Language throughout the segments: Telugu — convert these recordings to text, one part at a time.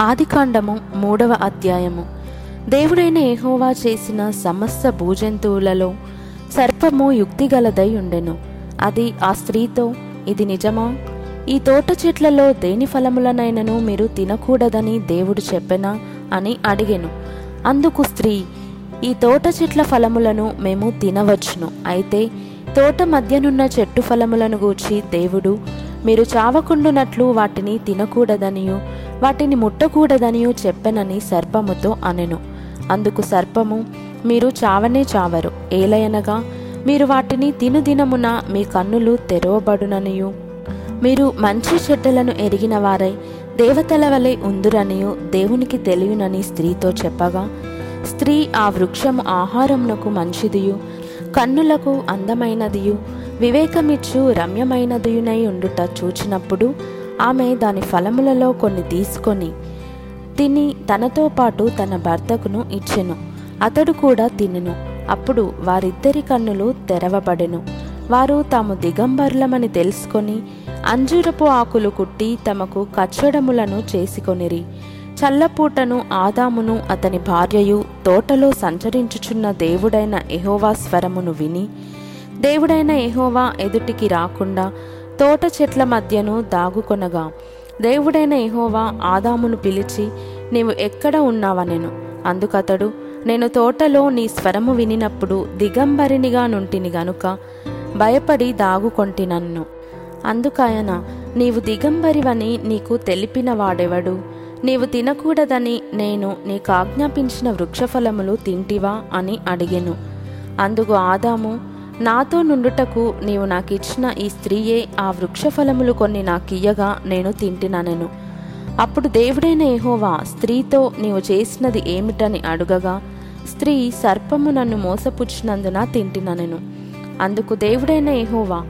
ఆదికాండము మూడవ అధ్యాయము. దేవుడైన ఏహోవా చేసిన సమస్త భూజంతువులలో సర్పము యుక్తిగలదై ఉండెను. అది ఆ స్త్రీతో ఇది నిజమా? ఈ తోట చెట్లలో దేని ఫలములనైనను మీరు తినకూడదని దేవుడు చెప్పెనా? అని అడిగెను. అందుకు స్త్రీ ఈ తోట చెట్ల ఫలములను మేము తినవచ్చును. అయితే తోట మధ్యనున్న చెట్టు ఫలములను గూర్చి దేవుడు మీరు చావకుండునట్లు వాటిని తినకూడదనియు. వాటిని ముట్టకూడదనియు చెప్పెనని సర్పముతో అనెను. అందుకు సర్పము మీరు చావనే చావరు. ఏలయనగా మీరు వాటిని తినుదినమున మీ కన్నులు తెరవబడుననియు. మీరు మంచి చెడ్డలను ఎరిగిన వారై దేవతల వలె ఉందురనియు దేవునికి తెలియనని స్త్రీతో చెప్పగా స్త్రీ ఆ వృక్షము ఆహారమునకు మంచిదియు కన్నులకు అందమైనదియు వివేకమిచ్చు రమ్యమైనదియునై ఉండుట చూచినప్పుడు ఆమె దాని ఫలములలో కొన్ని తీసుకొని తిని తనతో పాటు తన భర్తకును ఇచ్చెను. అతడు కూడా తినెను. అప్పుడు వారిద్దరి కన్నులు తెరవబడెను. వారు తాము దిగంబరులమని తెలుసుకొని అంజూరపు ఆకులు కుట్టి తమకు కచ్చడములను చేసుకొనిరి. చల్లపూటను ఆదామును అతని భార్యయు తోటలో సంచరించుచున్న దేవుడైన ఎహోవా స్వరమును విని దేవుడైన ఎహోవా ఎదుటికి రాకుండా తోట చెట్ల మధ్యను దాగుకొనగా దేవుడైన ఎహోవా ఆదామును పిలిచి నీవు ఎక్కడ ఉన్నావనెను? అందుకతడు నేను తోటలో నీ స్వరము వినినప్పుడు దిగంబరినిగా నుంటిని గనుక భయపడి దాగుకొంటినన్ను. అందుకాయన నీవు దిగంబరివని నీకు తెలిపిన వాడెవడు నీవు తినకూడదని నేను నీకు ఆజ్ఞాపించిన వృక్షఫలములు తింటివా? అని అడిగెను. అందుకు ఆదాము నాతో నుండుటకు నీవు నాకిచ్చిన ఈ స్త్రీయే ఆ వృక్షఫలములు కొన్ని నాకియ్యగా నేను తింటిననెను. అప్పుడు దేవుడైన ఏహోవా స్త్రీతో నీవు చేసినది ఏమిటని అడుగగా స్త్రీ సర్పము నన్ను మోసపుచ్చినందున తింటిననెను. అందుకు దేవుడైన ఏహోవా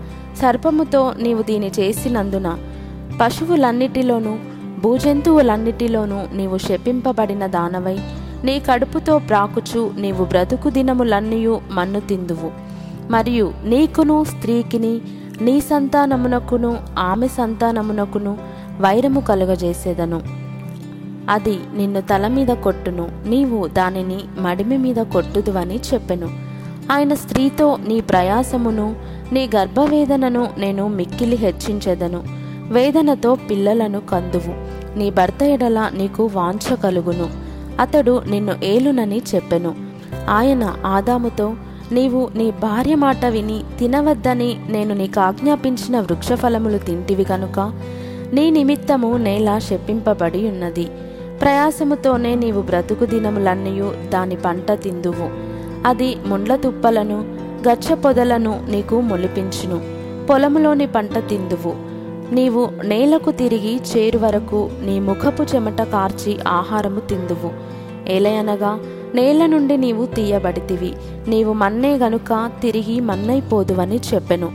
సర్పముతో నీవు దీని చేసినందున పశువులన్నిటిలోనూ భూజంతువులన్నిటిలోనూ నీవు శపింపబడిన దానవై నీ కడుపుతో ప్రాకుచు నీవు బ్రతుకు దినములన్నయూ మన్ను తిందువు. మరియు నీకును స్త్రీకిని నీ సంతానమునకును ఆమె సంతానమునకును వైరము కలుగజేసేదను. అది నిన్ను తల మీద కొట్టును. నీవు దానిని మడిమి మీద కొట్టుదువని చెప్పెను. ఆయన స్త్రీతో నీ ప్రయాసమును నీ గర్భవేదనను నేను మిక్కిలి హెచ్చించెదను. వేదనతో పిల్లలను కందువు. నీ భర్త ఎడల నీకు వాంఛ కలుగును. అతడు నిన్ను ఏలునని చెప్పెను. ఆయన ఆదాముతో నీవు నీ భార్య మాట విని తినవద్దని నేను నీకు ఆజ్ఞాపించిన వృక్షఫలములు తింటివి కనుక నీ నిమిత్తము నేల శప్పింపబడి ఉన్నది. ప్రయాసముతోనే నీవు బ్రతుకు దినములన్నయూ దాని పంట తిందువు. అది ముండ్ల తుప్పలను గచ్చ పొదలను నీకు మొలిపించును. పొలములోని పంట తిందువు. నీవు నేలకు తిరిగి చేరు వరకు నీ ముఖపు చెమట కార్చి ఆహారము తిందువు. ఏలయనగా నేల నుండి నీవు తీయబడితివి. నీవు మన్నే గనుక తిరిగి మన్నైపోదువని చెప్పెను.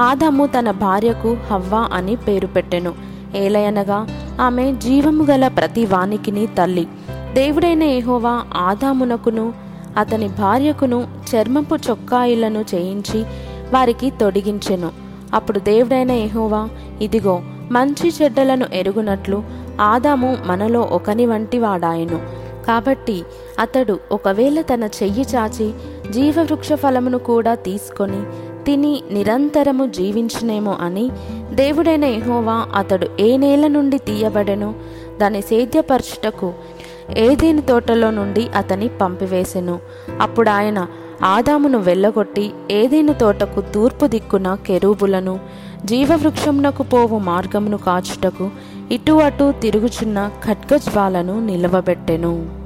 ఆదాము తన భార్యకు హవ్వ అని పేరు పెట్టెను. ఏలయనగా ఆమె జీవము గల ప్రతి వానికిని తల్లి. దేవుడైన ఏహోవా ఆదామునకును అతని భార్యకును చర్మపు చొక్కాయిలను చేయించి వారికి తొడిగించెను. అప్పుడు దేవుడైన ఏహోవా ఇదిగో మంచి చెడ్డలను ఎరుగునట్లు ఆదాము మనలో ఒకని వంటి వాడాయను. కాబట్టి అతడు ఒకవేళ తన చెయ్యి చాచి జీవవృక్ష ఫలమును కూడా తీసుకొని తిని నిరంతరము జీవించునేమో అని దేవుడైన ఎహోవా అతడు ఏ నేల నుండి తీయబడెను దాని సేద్యపరచుటకు ఏదేని తోటలో నుండి అతని పంపివేసెను. అప్పుడు ఆయన ఆదామును వెళ్ళగొట్టి ఏదేను తోటకు తూర్పు దిక్కున కెరూబులను జీవవృక్షమునకు పోవు మార్గమును కాచుటకు ఇటు అటు తిరుగుచున్న ఖడ్గజ్వాలను నిలవబెట్టెను.